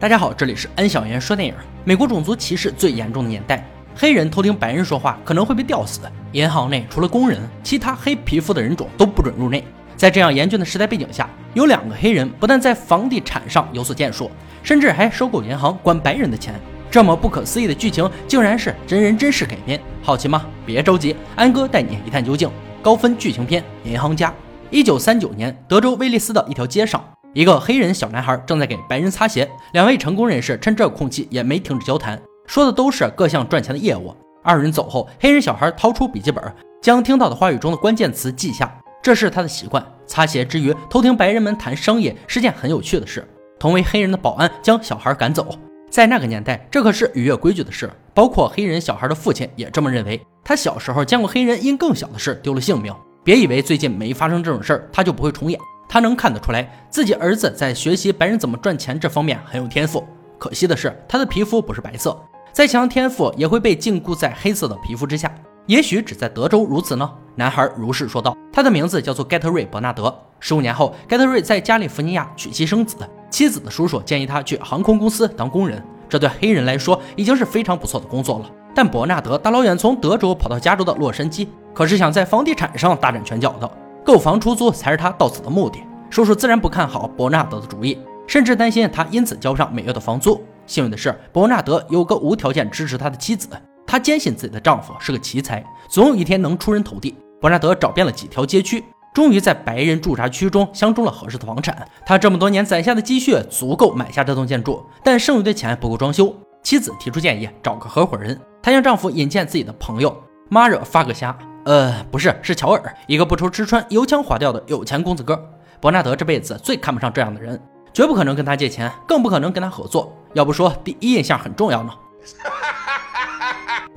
大家好，这里是安小言说电影。美国种族歧视最严重的年代，黑人偷听白人说话可能会被吊死。银行内除了工人，其他黑皮肤的人种都不准入内。在这样严峻的时代背景下，有两个黑人不但在房地产上有所建树，甚至还收购银行管白人的钱。这么不可思议的剧情，竟然是真人真事改编。好奇吗？别着急，安哥带你一探究竟。高分剧情片《银行家》。一九三九年，德州威利斯的一条街上。一个黑人小男孩正在给白人擦鞋，两位成功人士趁这空隙也没停止交谈，说的都是各项赚钱的业务。二人走后，黑人小孩掏出笔记本，将听到的话语中的关键词记下，这是他的习惯。擦鞋之余偷听白人们谈生意是件很有趣的事。同为黑人的保安将小孩赶走，在那个年代，这可是逾越规矩的事。包括黑人小孩的父亲也这么认为。他小时候见过黑人因更小的事丢了性命。别以为最近没发生这种事儿，他就不会重演。他能看得出来，自己儿子在学习白人怎么赚钱这方面很有天赋。可惜的是，他的皮肤不是白色，再强的天赋也会被禁锢在黑色的皮肤之下。也许只在德州如此呢？男孩如是说道。他的名字叫做盖特瑞·伯纳德。十五年后，盖特瑞在加利福尼亚娶妻生子，妻子的叔叔建议他去航空公司当工人，这对黑人来说已经是非常不错的工作了。但伯纳德大老远从德州跑到加州的洛杉矶，可是想在房地产上大展拳脚的。购房出租才是他到此的目的。叔叔自然不看好伯纳德的主意，甚至担心他因此交不上每月的房租。幸运的是，伯纳德有个无条件支持他的妻子，他坚信自己的丈夫是个奇才，总有一天能出人头地。伯纳德找遍了几条街区，终于在白人驻扎区中相中了合适的房产。他这么多年攒下的积蓄足够买下这栋建筑，但剩余的钱不够装修。妻子提出建议，找个合伙人。她向丈夫引荐自己的朋友马惹发格夏。呃，不是，是乔尔，一个不愁吃穿、油腔滑调的有钱公子哥。伯纳德这辈子最看不上这样的人，绝不可能跟他借钱，更不可能跟他合作。要不说第一印象很重要呢。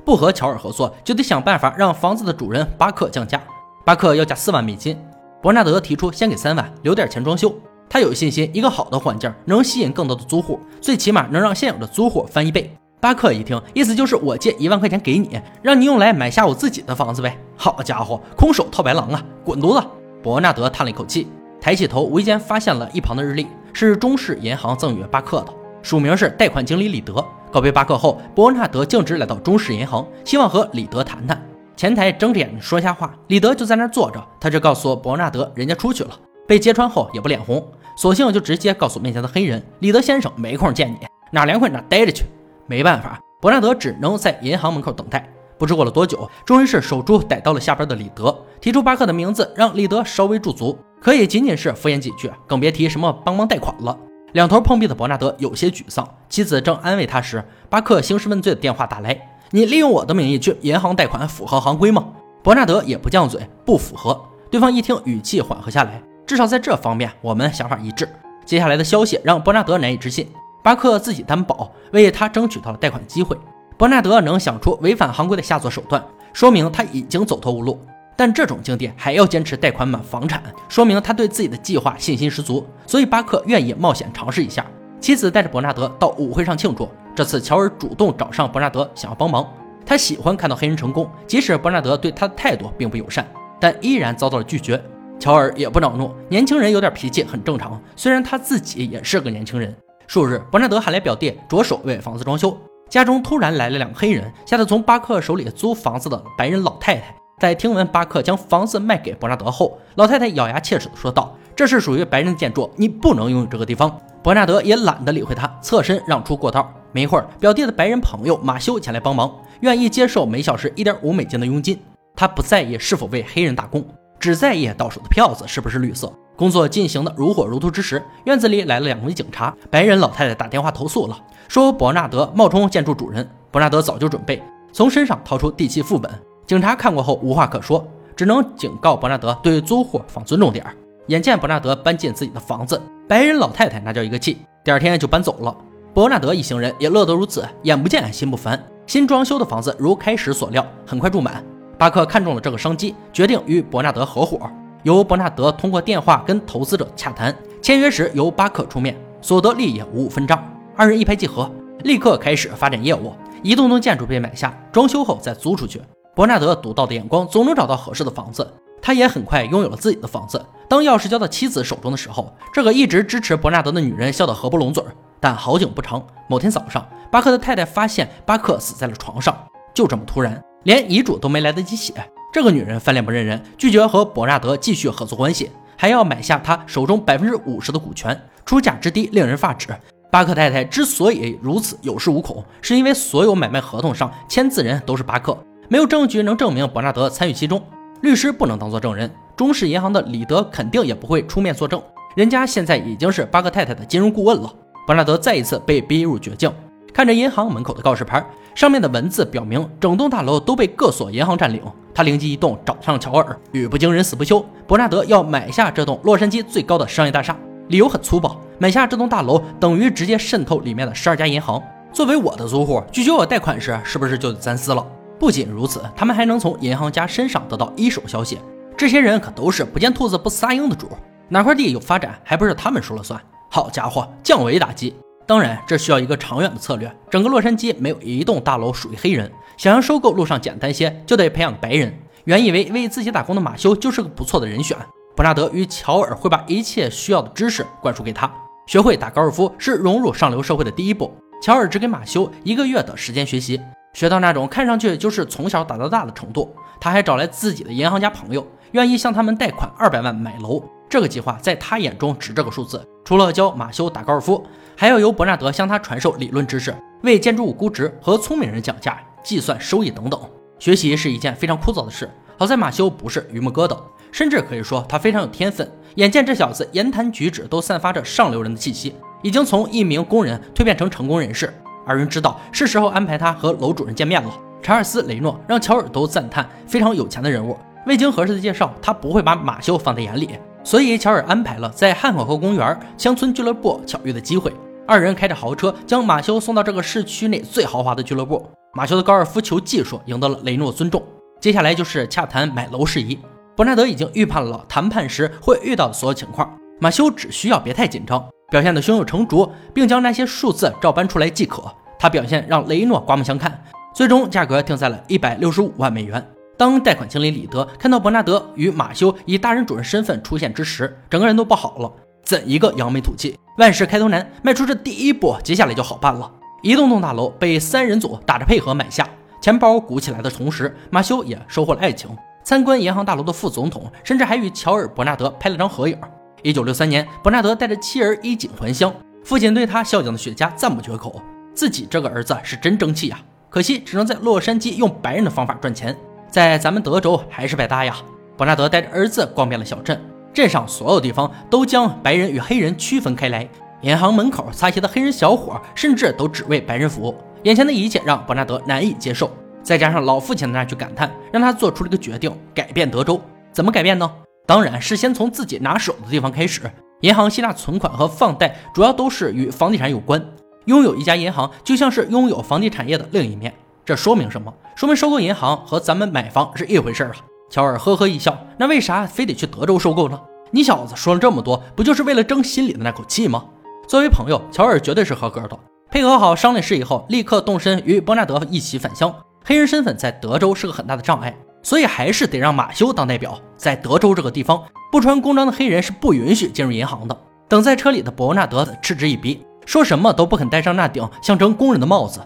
不和乔尔合作，就得想办法让房子的主人巴克降价。巴克要价四万美金，伯纳德提出先给三万，留点钱装修。他有信心，一个好的环境能吸引更多的租户，最起码能让现有的租户翻一倍。巴克一听，意思就是我借一万块钱给你，让你用来买下我自己的房子呗。好家伙，空手套白狼啊！滚犊子！伯纳德叹了一口气，抬起头，无意间发现了一旁的日历，是中式银行赠予巴克的，署名是贷款经理李德。告别巴克后，伯纳德径直来到中式银行，希望和李德谈谈。前台睁着眼睛说瞎话，李德就在那坐着。他这告诉伯纳德，人家出去了，被揭穿后也不脸红，索性就直接告诉面前的黑人：“李德先生没空见你，哪凉快哪待着去。”没办法，伯纳德只能在银行门口等待。不知过了多久，终于是守株逮到了下边的李德，提出巴克的名字，让李德稍微驻足，可以仅仅是敷衍几句，更别提什么帮忙贷款了。两头碰壁的伯纳德有些沮丧，妻子正安慰他时，巴克兴师问罪的电话打来：“你利用我的名义去银行贷款，符合行规吗？”伯纳德也不犟嘴，不符合。对方一听，语气缓和下来，至少在这方面我们想法一致。接下来的消息让伯纳德难以置信。巴克自己担保，为他争取到了贷款机会。伯纳德能想出违反行规的下作手段，说明他已经走投无路。但这种境地还要坚持贷款买房产，说明他对自己的计划信心十足。所以巴克愿意冒险尝试一下。妻子带着伯纳德到舞会上庆祝。这次乔尔主动找上伯纳德，想要帮忙。他喜欢看到黑人成功，即使伯纳德对他的态度并不友善，但依然遭到了拒绝。乔尔也不恼怒，年轻人有点脾气很正常。虽然他自己也是个年轻人。数日，伯纳德喊来表弟，着手为房子装修。家中突然来了两个黑人，吓得从巴克手里租房子的白人老太太，在听闻巴克将房子卖给伯纳德后，老太太咬牙切齿地说道：“这是属于白人的建筑，你不能拥有这个地方。”伯纳德也懒得理会他，侧身让出过道。没一会儿，表弟的白人朋友马修前来帮忙，愿意接受每小时一点五美金的佣金。他不在意是否为黑人打工，只在意到手的票子是不是绿色。工作进行的如火如荼之时，院子里来了两名警察。白人老太太打电话投诉了，说伯纳德冒充建筑主人。伯纳德早就准备从身上掏出地契副本。警察看过后无话可说，只能警告伯纳德对租户放尊重点儿。眼见伯纳德搬进自己的房子，白人老太太那叫一个气，第二天就搬走了。伯纳德一行人也乐得如此，眼不见心不烦。新装修的房子如开始所料，很快住满。巴克看中了这个商机，决定与伯纳德合伙。由伯纳德通过电话跟投资者洽谈，签约时由巴克出面，所得利益五五分账，二人一拍即合，立刻开始发展业务。一栋栋建筑被买下，装修后再租出去。伯纳德独到的眼光总能找到合适的房子，他也很快拥有了自己的房子。当钥匙交到妻子手中的时候，这个一直支持伯纳德的女人笑得合不拢嘴儿。但好景不长，某天早上，巴克的太太发现巴克死在了床上，就这么突然，连遗嘱都没来得及写。这个女人翻脸不认人，拒绝和伯纳德继续合作关系，还要买下他手中百分之五十的股权，出价之低令人发指。巴克太太之所以如此有恃无恐，是因为所有买卖合同上签字人都是巴克，没有证据能证明伯纳德参与其中，律师不能当做证人，中式银行的李德肯定也不会出面作证，人家现在已经是巴克太太的金融顾问了。伯纳德再一次被逼入绝境，看着银行门口的告示牌，上面的文字表明整栋大楼都被各所银行占领。他灵机一动，找上乔尔。语不惊人死不休，伯纳德要买下这栋洛杉矶最高的商业大厦，理由很粗暴：买下这栋大楼等于直接渗透里面的十二家银行。作为我的租户，拒绝我贷款时，是不是就得三思了？不仅如此，他们还能从银行家身上得到一手消息。这些人可都是不见兔子不撒鹰的主，哪块地有发展，还不是他们说了算？好家伙，降维打击！当然，这需要一个长远的策略。整个洛杉矶没有一栋大楼属于黑人。想要收购路上简单些，就得培养白人。原以为为自己打工的马修就是个不错的人选。伯纳德与乔尔会把一切需要的知识灌输给他。学会打高尔夫是融入上流社会的第一步。乔尔只给马修一个月的时间学习，学到那种看上去就是从小打到大的程度。他还找来自己的银行家朋友，愿意向他们贷款二百万买楼。这个计划在他眼中值这个数字。除了教马修打高尔夫，还要由伯纳德向他传授理论知识，为建筑物估值和聪明人讲价。计算收益等等，学习是一件非常枯燥的事。好在马修不是榆木疙瘩，甚至可以说他非常有天分。眼见这小子言谈举止都散发着上流人的气息，已经从一名工人蜕变成成功人士。二人知道是时候安排他和楼主人见面了。查尔斯·雷诺让乔尔都赞叹非常有钱的人物。未经合适的介绍，他不会把马修放在眼里，所以乔尔安排了在汉口河公园乡村俱乐部巧遇的机会。二人开着豪车将马修送到这个市区内最豪华的俱乐部。马修的高尔夫球技术赢得了雷诺尊重。接下来就是洽谈买楼事宜。伯纳德已经预判了谈判时会遇到的所有情况，马修只需要别太紧张，表现得胸有成竹，并将那些数字照搬出来即可。他表现让雷诺刮目相看，最终价格定在了一百六十五万美元。当贷款经理李德看到伯纳德与马修以大人主人身份出现之时，整个人都不好了。怎一个扬眉吐气！万事开头难，迈出这第一步，接下来就好办了。一栋栋大楼被三人组打着配合买下，钱包鼓起来的同时，马修也收获了爱情。参观银行大楼的副总统甚至还与乔尔·伯纳德拍了张合影。一九六三年，伯纳德带着妻儿衣锦还乡，父亲对他孝敬的雪茄赞不绝口，自己这个儿子是真争气呀！可惜只能在洛杉矶用白人的方法赚钱，在咱们德州还是白搭呀。伯纳德带着儿子逛遍了小镇，镇上所有地方都将白人与黑人区分开来。银行门口擦鞋的黑人小伙，甚至都只为白人服务。眼前的一切让伯纳德难以接受，再加上老父亲的那句感叹，让他做出了一个决定：改变德州。怎么改变呢？当然是先从自己拿手的地方开始。银行吸纳存款和放贷，主要都是与房地产有关。拥有一家银行，就像是拥有房地产业的另一面。这说明什么？说明收购银行和咱们买房是一回事儿啊！乔尔呵呵一笑，那为啥非得去德州收购呢？你小子说了这么多，不就是为了争心里的那口气吗？作为朋友，乔尔绝对是合格的。配合好商量事宜后，立刻动身与伯纳德一起返乡。黑人身份在德州是个很大的障碍，所以还是得让马修当代表。在德州这个地方，不穿工装的黑人是不允许进入银行的。等在车里的伯纳德嗤之以鼻，说什么都不肯戴上那顶象征工人的帽子。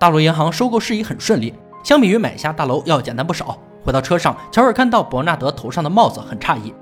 大陆银行收购事宜很顺利，相比于买下大楼要简单不少。回到车上，乔尔看到伯纳德头上的帽子，很诧异。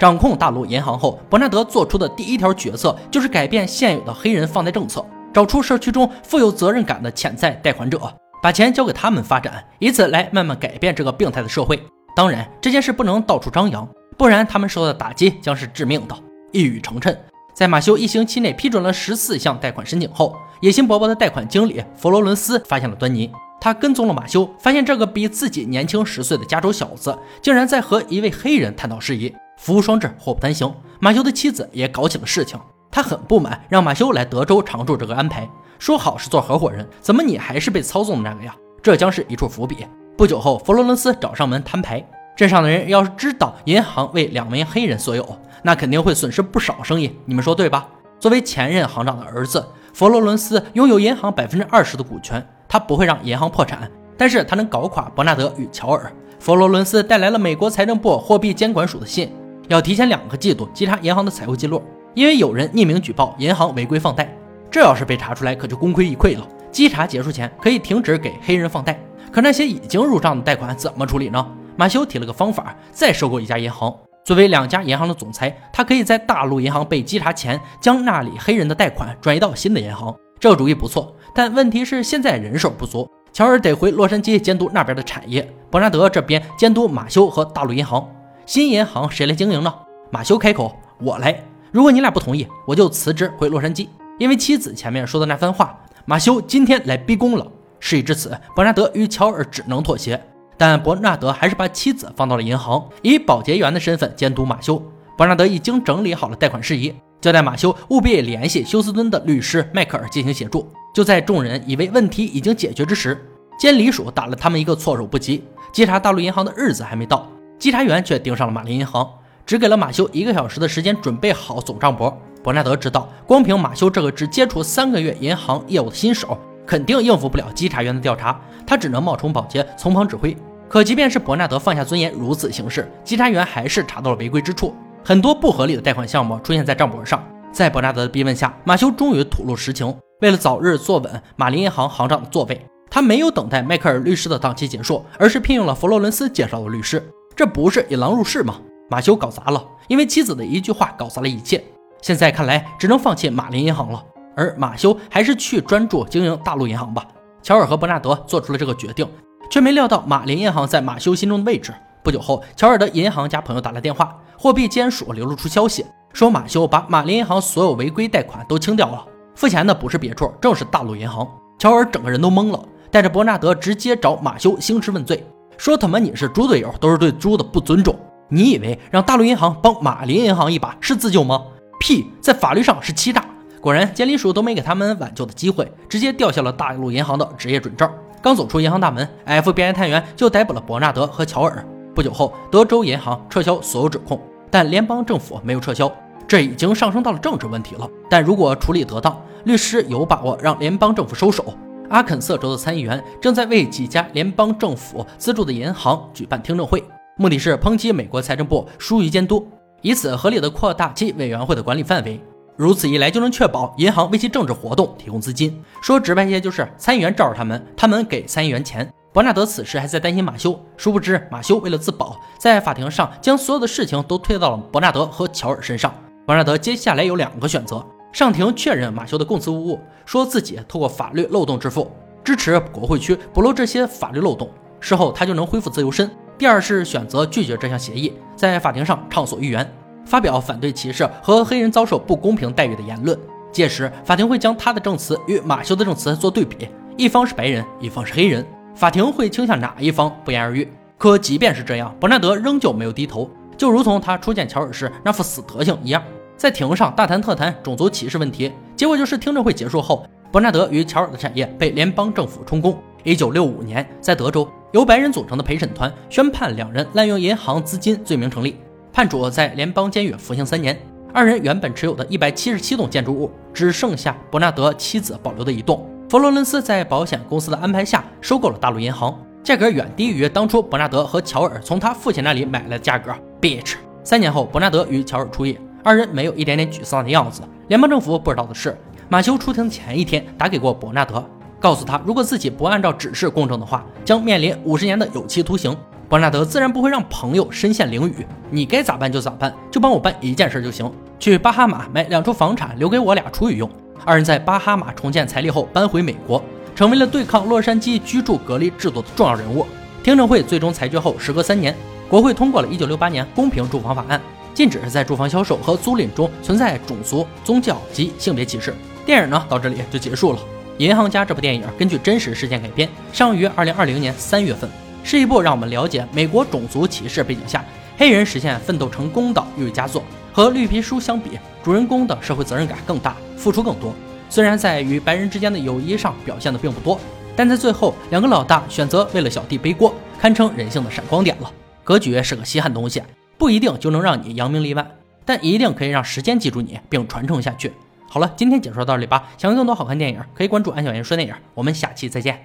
掌控大陆银行后，伯纳德做出的第一条决策就是改变现有的黑人放贷政策，找出社区中富有责任感的潜在贷款者，把钱交给他们发展，以此来慢慢改变这个病态的社会。当然，这件事不能到处张扬，不然他们受到的打击将是致命的。一语成谶。在马修一星期内批准了十四项贷款申请后，野心勃勃的贷款经理佛罗伦斯发现了端倪。他跟踪了马修，发现这个比自己年轻十岁的加州小子竟然在和一位黑人探讨事宜。福无双至，祸不单行。马修的妻子也搞起了事情，他很不满，让马修来德州常驻这个安排。说好是做合伙人，怎么你还是被操纵的那个呀？这将是一处伏笔。不久后，佛罗伦斯找上门摊牌。镇上的人要是知道银行为两名黑人所有，那肯定会损失不少生意，你们说对吧？作为前任行长的儿子，佛罗伦斯拥有银行百分之二十的股权，他不会让银行破产，但是他能搞垮伯纳德与乔尔。佛罗伦斯带来了美国财政部货币监管署的信，要提前两个季度稽查银行的财务记录，因为有人匿名举报银行违规放贷，这要是被查出来，可就功亏一篑了。稽查结束前可以停止给黑人放贷，可那些已经入账的贷款怎么处理呢？马修提了个方法，再收购一家银行。作为两家银行的总裁，他可以在大陆银行被稽查前，将那里黑人的贷款转移到新的银行。这个主意不错，但问题是现在人手不足。乔尔得回洛杉矶监督那边的产业，伯纳德这边监督马修和大陆银行。新银行谁来经营呢？马修开口：“我来。如果你俩不同意，我就辞职回洛杉矶。”因为妻子前面说的那番话，马修今天来逼宫了。事已至此，伯纳德与乔尔只能妥协。但伯纳德还是把妻子放到了银行，以保洁员的身份监督马修。伯纳德已经整理好了贷款事宜，交代马修务必联系休斯敦的律师迈克尔进行协助。就在众人以为问题已经解决之时，监理署打了他们一个措手不及。稽查大陆银行的日子还没到，稽查员却盯上了马林银行，只给了马修一个小时的时间准备好总账簿。伯纳德知道，光凭马修这个只接触三个月银行业务的新手，肯定应付不了稽查员的调查，他只能冒充保洁，从旁指挥。可即便是伯纳德放下尊严如此行事，稽查员还是查到了违规之处，很多不合理的贷款项目出现在账簿上。在伯纳德的逼问下，马修终于吐露实情。为了早日坐稳马林银行行长的座位，他没有等待迈克尔律师的档期结束，而是聘用了佛罗伦斯介绍的律师。这不是引狼入室吗？马修搞砸了，因为妻子的一句话搞砸了一切。现在看来，只能放弃马林银行了。而马修还是去专注经营大陆银行吧。乔尔和伯纳德做出了这个决定。却没料到马林银行在马修心中的位置。不久后，乔尔的银行家朋友打来电话，货币监署流露出消息，说马修把马林银行所有违规贷款都清掉了，付钱的不是别处，正是大陆银行。乔尔整个人都懵了，带着伯纳德直接找马修兴师问罪，说他们你是猪队友，都是对猪的不尊重。你以为让大陆银行帮马林银行一把是自救吗？屁，在法律上是欺诈。果然，监理署都没给他们挽救的机会，直接吊销了大陆银行的职业准证。刚走出银行大门，FBI 探员就逮捕了伯纳德和乔尔。不久后，德州银行撤销所有指控，但联邦政府没有撤销，这已经上升到了政治问题了。但如果处理得当，律师有把握让联邦政府收手。阿肯色州的参议员正在为几家联邦政府资助的银行举办听证会，目的是抨击美国财政部疏于监督，以此合理的扩大其委员会的管理范围。如此一来，就能确保银行为其政治活动提供资金。说直白些，就是参议员罩着他们，他们给参议员钱。伯纳德此时还在担心马修，殊不知马修为了自保，在法庭上将所有的事情都推到了伯纳德和乔尔身上。伯纳德接下来有两个选择：上庭确认马修的供词无误，说自己透过法律漏洞致富，支持国会区补漏这些法律漏洞，事后他就能恢复自由身；第二是选择拒绝这项协议，在法庭上畅所欲言。发表反对歧视和黑人遭受不公平待遇的言论。届时，法庭会将他的证词与马修的证词做对比，一方是白人，一方是黑人，法庭会倾向哪一方，不言而喻。可即便是这样，伯纳德仍旧没有低头，就如同他初见乔尔时那副死德行一样，在庭上大谈特谈种族歧视问题。结果就是听证会结束后，伯纳德与乔尔的产业被联邦政府充公。一九六五年，在德州，由白人组成的陪审团宣判两人滥用银行资金罪名成立。判处在联邦监狱服刑三年。二人原本持有的一百七十七栋建筑物，只剩下伯纳德妻子保留的一栋。佛罗伦斯在保险公司的安排下收购了大陆银行，价格远低于当初伯纳德和乔尔从他父亲那里买来的价格。Bitch！三年后，伯纳德与乔尔出狱，二人没有一点点沮丧的样子。联邦政府不知道的是，马修出庭前一天打给过伯纳德，告诉他如果自己不按照指示供证的话，将面临五十年的有期徒刑。伯纳德自然不会让朋友身陷囹圄，你该咋办就咋办，就帮我办一件事就行，去巴哈马买两处房产留给我俩处女用。二人在巴哈马重建财力后搬回美国，成为了对抗洛杉矶居住隔离制度的重要人物。听证会最终裁决后，时隔三年，国会通过了1968年公平住房法案，禁止在住房销售和租赁中存在种族、宗教及性别歧视。电影呢到这里就结束了。银行家这部电影根据真实事件改编，上于2020年3月份。是一部让我们了解美国种族歧视背景下黑人实现奋斗成功的寓佳作。和绿皮书相比，主人公的社会责任感更大，付出更多。虽然在与白人之间的友谊上表现的并不多，但在最后，两个老大选择为了小弟背锅，堪称人性的闪光点了。格局是个稀罕东西，不一定就能让你扬名立万，但一定可以让时间记住你并传承下去。好了，今天解说到这里吧。想看更多好看电影，可以关注安小言说电影。我们下期再见。